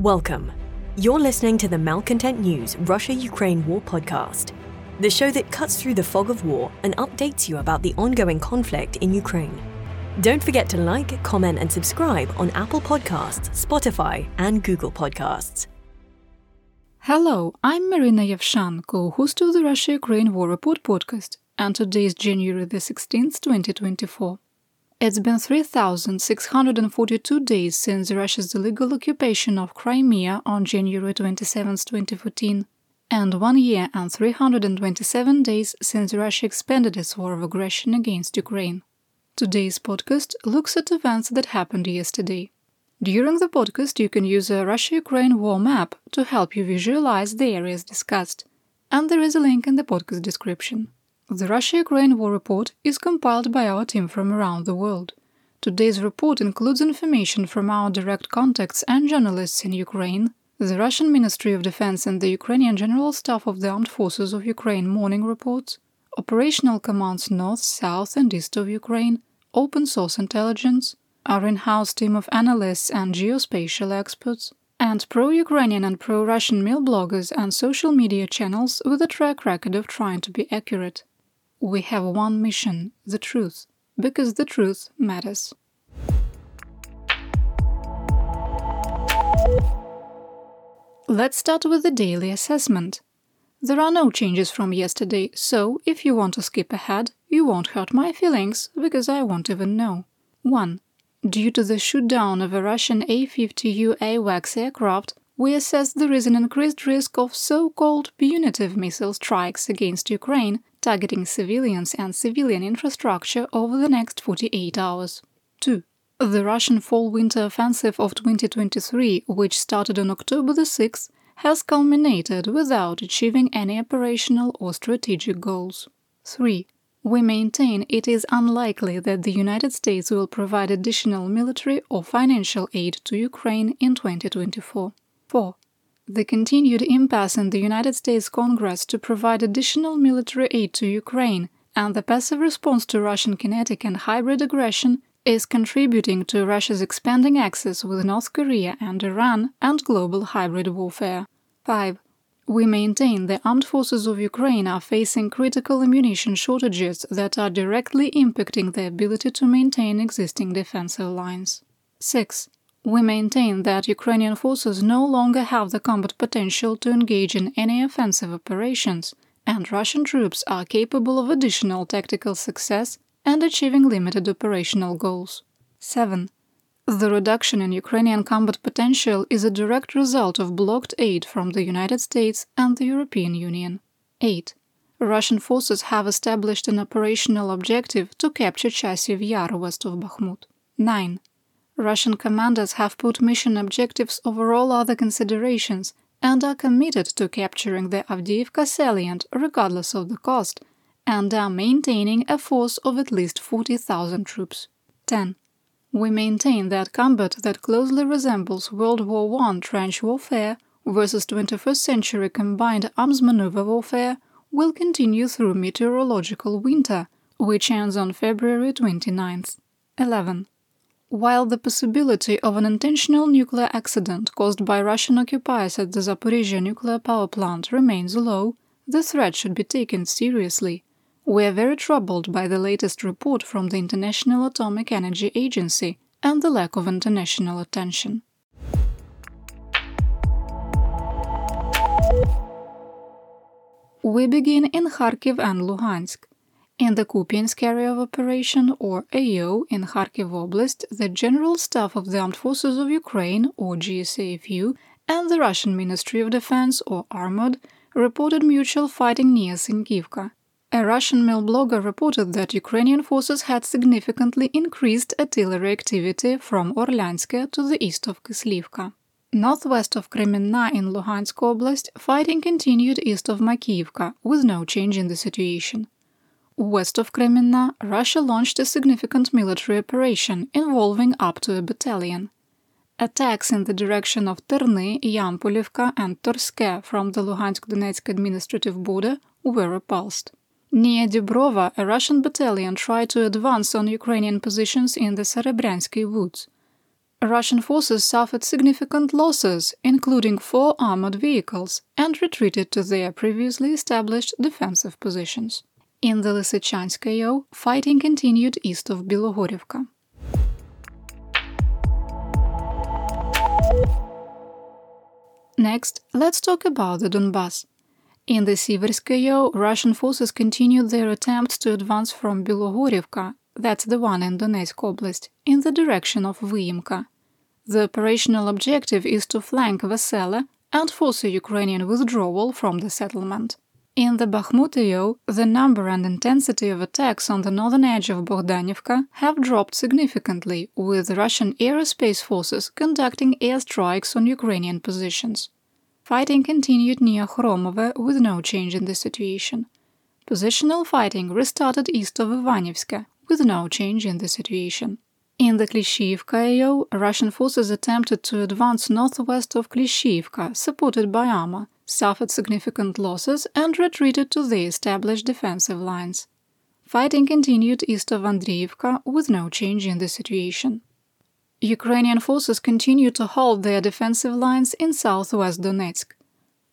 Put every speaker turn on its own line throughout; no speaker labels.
Welcome. You're listening to the Malcontent News Russia Ukraine War podcast, the show that cuts through the fog of war and updates you about the ongoing conflict in Ukraine. Don't forget to like, comment, and subscribe on Apple Podcasts, Spotify, and Google Podcasts.
Hello, I'm Marina Yevshan, host of the Russia Ukraine War Report podcast, and today is January the 16th, 2024. It's been 3,642 days since Russia's illegal occupation of Crimea on January 27, 2014, and one year and 327 days since Russia expanded its war of aggression against Ukraine. Today's podcast looks at events that happened yesterday. During the podcast, you can use a Russia Ukraine war map to help you visualize the areas discussed, and there is a link in the podcast description. The Russia Ukraine War Report is compiled by our team from around the world. Today's report includes information from our direct contacts and journalists in Ukraine, the Russian Ministry of Defense and the Ukrainian General Staff of the Armed Forces of Ukraine morning reports, operational commands north, south, and east of Ukraine, open source intelligence, our in house team of analysts and geospatial experts, and pro Ukrainian and pro Russian mail bloggers and social media channels with a track record of trying to be accurate. We have one mission the truth, because the truth matters. Let's start with the daily assessment. There are no changes from yesterday, so if you want to skip ahead, you won't hurt my feelings because I won't even know. 1. Due to the shoot down of a Russian A 50U AWACS aircraft, we assess there is an increased risk of so called punitive missile strikes against Ukraine targeting civilians and civilian infrastructure over the next 48 hours. 2. The Russian fall winter offensive of 2023, which started on October the 6th, has culminated without achieving any operational or strategic goals. 3. We maintain it is unlikely that the United States will provide additional military or financial aid to Ukraine in 2024. 4 the continued impasse in the United States Congress to provide additional military aid to Ukraine and the passive response to Russian kinetic and hybrid aggression is contributing to Russia's expanding axis with North Korea and Iran and global hybrid warfare. 5. We maintain the armed forces of Ukraine are facing critical ammunition shortages that are directly impacting the ability to maintain existing defensive lines. 6. We maintain that Ukrainian forces no longer have the combat potential to engage in any offensive operations, and Russian troops are capable of additional tactical success and achieving limited operational goals. 7. The reduction in Ukrainian combat potential is a direct result of blocked aid from the United States and the European Union. 8. Russian forces have established an operational objective to capture Chasiv Yar west of Bakhmut. 9. Russian commanders have put mission objectives over all other considerations and are committed to capturing the Avdiivka salient regardless of the cost, and are maintaining a force of at least 40,000 troops. 10. We maintain that combat that closely resembles World War I trench warfare versus 21st century combined arms maneuver warfare will continue through meteorological winter, which ends on February 29th. 11. While the possibility of an intentional nuclear accident caused by Russian occupiers at the Zaporizhzhia nuclear power plant remains low, the threat should be taken seriously. We are very troubled by the latest report from the International Atomic Energy Agency and the lack of international attention. We begin in Kharkiv and Luhansk. In the Kupiansk Area of Operation, or AO, in Kharkiv Oblast, the General Staff of the Armed Forces of Ukraine, or GSAFU, and the Russian Ministry of Defense, or Armod, reported mutual fighting near Sinkivka. A Russian mail blogger reported that Ukrainian forces had significantly increased artillery activity from Orlyansk to the east of Kislivka. Northwest of Kreminna in Luhansk Oblast, fighting continued east of Makivka, with no change in the situation. West of Kreminna, Russia launched a significant military operation involving up to a battalion. Attacks in the direction of Terny, Yampolivka, and Torske from the Luhansk Donetsk administrative border were repulsed. Near Dubrova, a Russian battalion tried to advance on Ukrainian positions in the Serebryansky woods. Russian forces suffered significant losses, including four armored vehicles, and retreated to their previously established defensive positions. In the Lysychansk fighting continued east of Bilogorivka. Next, let's talk about the Donbass. In the Siversk Russian forces continued their attempts to advance from Bilogorivka, that's the one in Donetsk Oblast, in the direction of Vyimka. The operational objective is to flank Vesele and force a Ukrainian withdrawal from the settlement. In the Bakhmut AO, the number and intensity of attacks on the northern edge of Bogdanivka have dropped significantly, with Russian aerospace forces conducting airstrikes on Ukrainian positions. Fighting continued near Khromove with no change in the situation. Positional fighting restarted east of Ivanivska with no change in the situation. In the Klishivka AO, Russian forces attempted to advance northwest of Klishivka, supported by armor, suffered significant losses and retreated to the established defensive lines. Fighting continued east of Andriivka with no change in the situation. Ukrainian forces continue to hold their defensive lines in southwest Donetsk.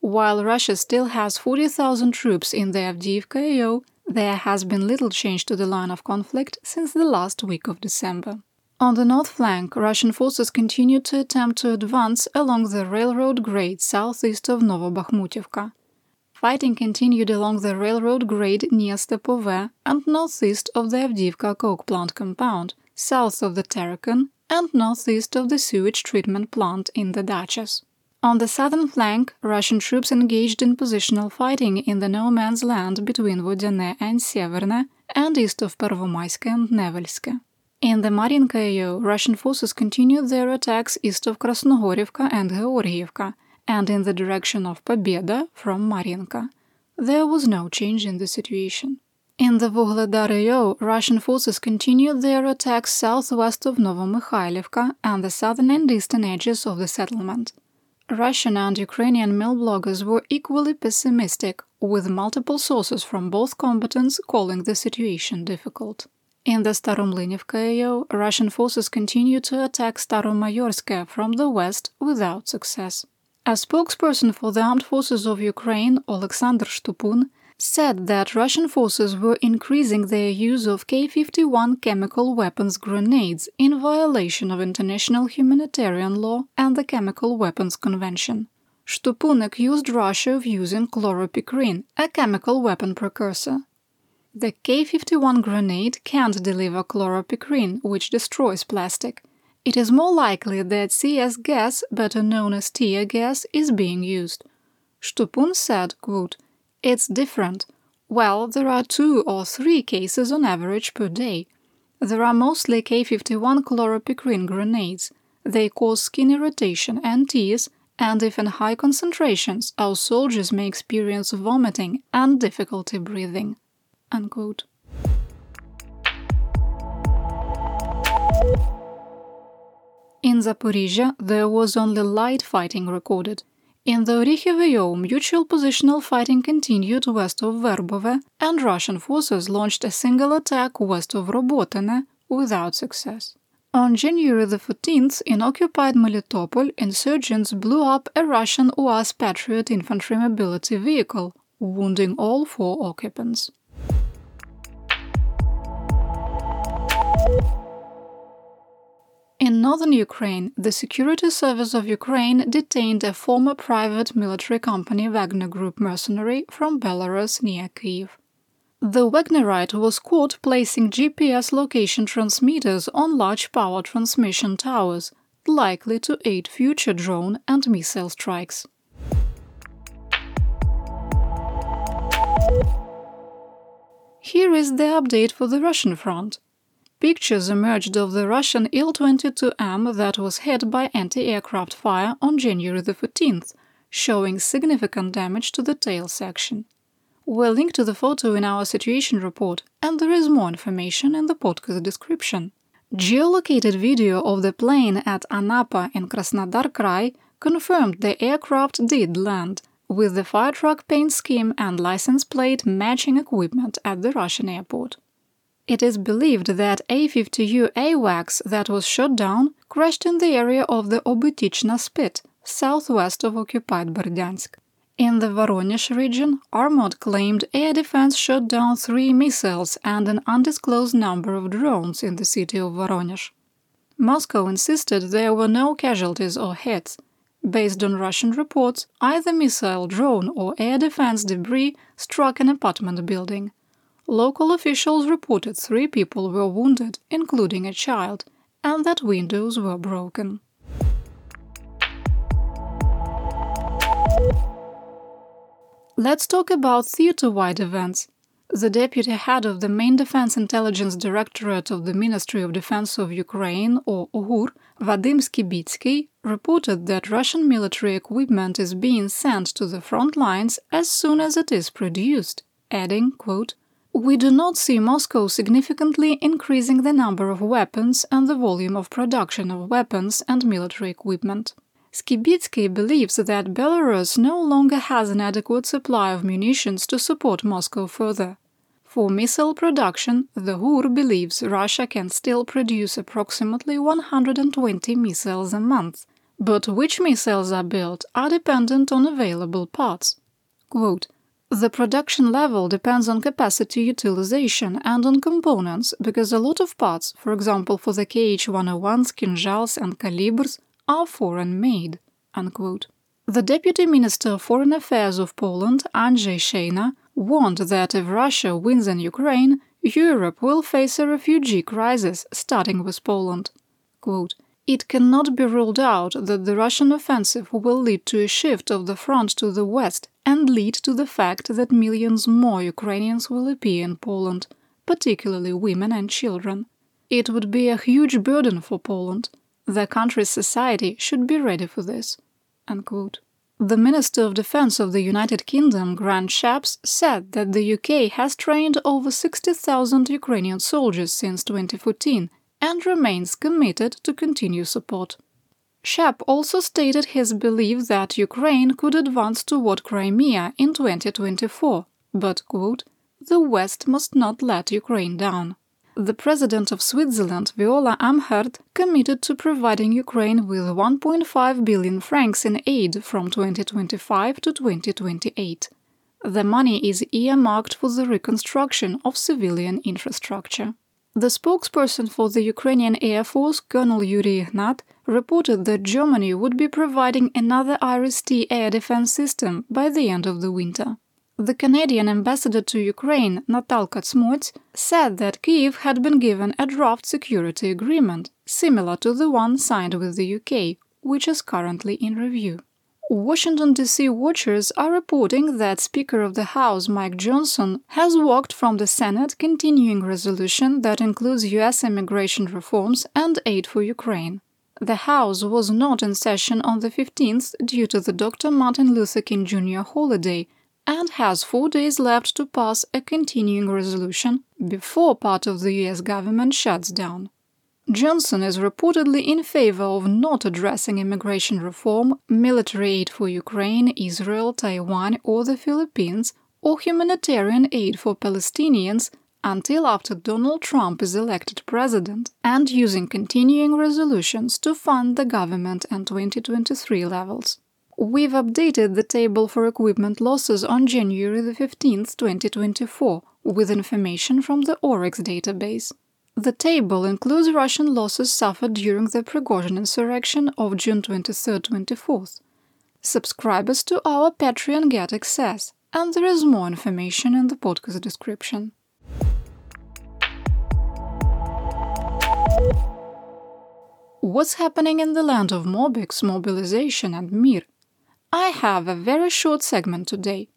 While Russia still has 40,000 troops in the Avdiivka AO, there has been little change to the line of conflict since the last week of December. On the north flank, Russian forces continued to attempt to advance along the railroad grade southeast of Novobakhmutivka. Fighting continued along the railroad grade near Stepove and northeast of the Avdiivka coke plant compound, south of the Tereken, and northeast of the sewage treatment plant in the Dachas. On the southern flank, Russian troops engaged in positional fighting in the no man's land between Vodyane and Severne and east of Pervomaiske and Nevelske. In the Marinka Russian forces continued their attacks east of Krasnohorivka and Georgievka, and in the direction of Pobeda from Marinka. There was no change in the situation. In the Vuhledar AO, Russian forces continued their attacks southwest of Novomykhailivka and the southern and eastern edges of the settlement. Russian and Ukrainian mill bloggers were equally pessimistic, with multiple sources from both combatants calling the situation difficult. In the Staromlynivka AO, Russian forces continued to attack Staromayorsk from the west without success. A spokesperson for the armed forces of Ukraine, Alexander Shtupun, said that Russian forces were increasing their use of K 51 chemical weapons grenades in violation of international humanitarian law and the Chemical Weapons Convention. Shtupun accused Russia of using chloropicrin, a chemical weapon precursor. The K51 grenade can't deliver chloropicrin, which destroys plastic. It is more likely that CS gas, better known as tear gas, is being used. Shtupun said, quote, It's different. Well, there are two or three cases on average per day. There are mostly K51 chloropicrin grenades. They cause skin irritation and tears, and if in high concentrations, our soldiers may experience vomiting and difficulty breathing. Unquote. In Zaporizhzhia, there was only light fighting recorded. In the Orikhiv mutual positional fighting continued west of Verbove, and Russian forces launched a single attack west of Robotyne without success. On January the 14th, in occupied Melitopol, insurgents blew up a Russian UAZ Patriot infantry mobility vehicle, wounding all four occupants. Northern Ukraine, the Security Service of Ukraine detained a former private military company Wagner Group mercenary from Belarus near Kiev. The Wagnerite was caught placing GPS location transmitters on large power transmission towers, likely to aid future drone and missile strikes. Here is the update for the Russian front. Pictures emerged of the Russian Il 22M that was hit by anti aircraft fire on January the 14th, showing significant damage to the tail section. We'll link to the photo in our situation report, and there is more information in the podcast description. Geolocated video of the plane at Anapa in Krasnodar Krai confirmed the aircraft did land, with the firetruck paint scheme and license plate matching equipment at the Russian airport. It is believed that A-50U AWACS that was shot down crashed in the area of the Obytichna Spit, southwest of occupied Berdyansk. In the Voronezh region, Armod claimed air defense shot down three missiles and an undisclosed number of drones in the city of Voronezh. Moscow insisted there were no casualties or hits. Based on Russian reports, either missile, drone, or air defense debris struck an apartment building. Local officials reported three people were wounded, including a child, and that windows were broken. Let's talk about theater-wide events. The deputy head of the main Defense Intelligence Directorate of the Ministry of Defense of Ukraine, or OGUR, Vadim Skibitsky, reported that Russian military equipment is being sent to the front lines as soon as it is produced, adding, quote, We do not see Moscow significantly increasing the number of weapons and the volume of production of weapons and military equipment. Skibitsky believes that Belarus no longer has an adequate supply of munitions to support Moscow further. For missile production, the HUR believes Russia can still produce approximately 120 missiles a month, but which missiles are built are dependent on available parts. Quote, the production level depends on capacity utilization and on components because a lot of parts, for example for the Kh-101s, Kinzhals and Calibers, are foreign made. Unquote. The Deputy Minister of Foreign Affairs of Poland, Andrzej Szejna, warned that if Russia wins in Ukraine, Europe will face a refugee crisis, starting with Poland. Quote, it cannot be ruled out that the Russian offensive will lead to a shift of the front to the west and lead to the fact that millions more Ukrainians will appear in Poland, particularly women and children. It would be a huge burden for Poland. The country's society should be ready for this. Unquote. The Minister of Defense of the United Kingdom, Grant Shapps, said that the UK has trained over 60,000 Ukrainian soldiers since 2014 and remains committed to continue support. Shapp also stated his belief that Ukraine could advance toward Crimea in 2024, but, quote, the West must not let Ukraine down the president of Switzerland, Viola Amherd, committed to providing Ukraine with 1.5 billion francs in aid from 2025 to 2028. The money is earmarked for the reconstruction of civilian infrastructure. The spokesperson for the Ukrainian Air Force, Colonel Yuri Ignat, reported that Germany would be providing another IRIS-T air defense system by the end of the winter. The Canadian ambassador to Ukraine, Natalka Tsmots, said that Kyiv had been given a draft security agreement, similar to the one signed with the UK, which is currently in review. Washington, D.C. watchers are reporting that Speaker of the House Mike Johnson has walked from the Senate continuing resolution that includes U.S. immigration reforms and aid for Ukraine. The House was not in session on the 15th due to the Dr. Martin Luther King Jr. holiday, and has four days left to pass a continuing resolution before part of the US government shuts down. Johnson is reportedly in favor of not addressing immigration reform, military aid for Ukraine, Israel, Taiwan, or the Philippines, or humanitarian aid for Palestinians until after Donald Trump is elected president, and using continuing resolutions to fund the government and 2023 levels. We've updated the table for equipment losses on January 15, 2024, with information from the Oryx database. The table includes Russian losses suffered during the Prigozhin insurrection of June 23-24. Subscribers to our Patreon get access, and there is more information in the podcast description. What's happening in the land of Mobiks, mobilization, and Mir? I have a very short segment today.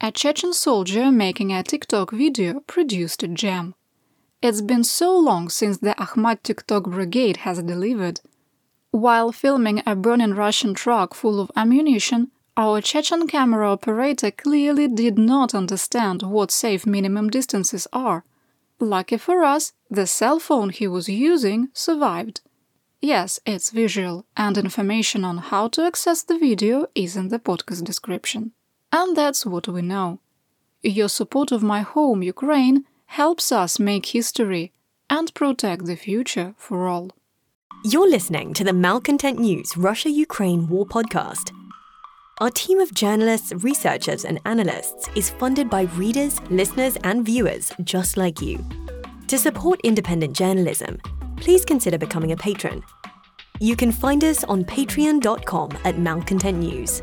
A Chechen soldier making a TikTok video produced a gem. It's been so long since the Akhmat TikTok brigade has delivered. While filming a burning Russian truck full of ammunition, our Chechen camera operator clearly did not understand what safe minimum distances are. Lucky for us, the cell phone he was using survived. Yes, it's visual, and information on how to access the video is in the podcast description. And that's what we know. Your support of my home, Ukraine, helps us make history and protect the future for all.
You're listening to the Malcontent News Russia Ukraine War Podcast. Our team of journalists, researchers, and analysts is funded by readers, listeners, and viewers just like you. To support independent journalism, please consider becoming a patron. You can find us on patreon.com at Malcontent News.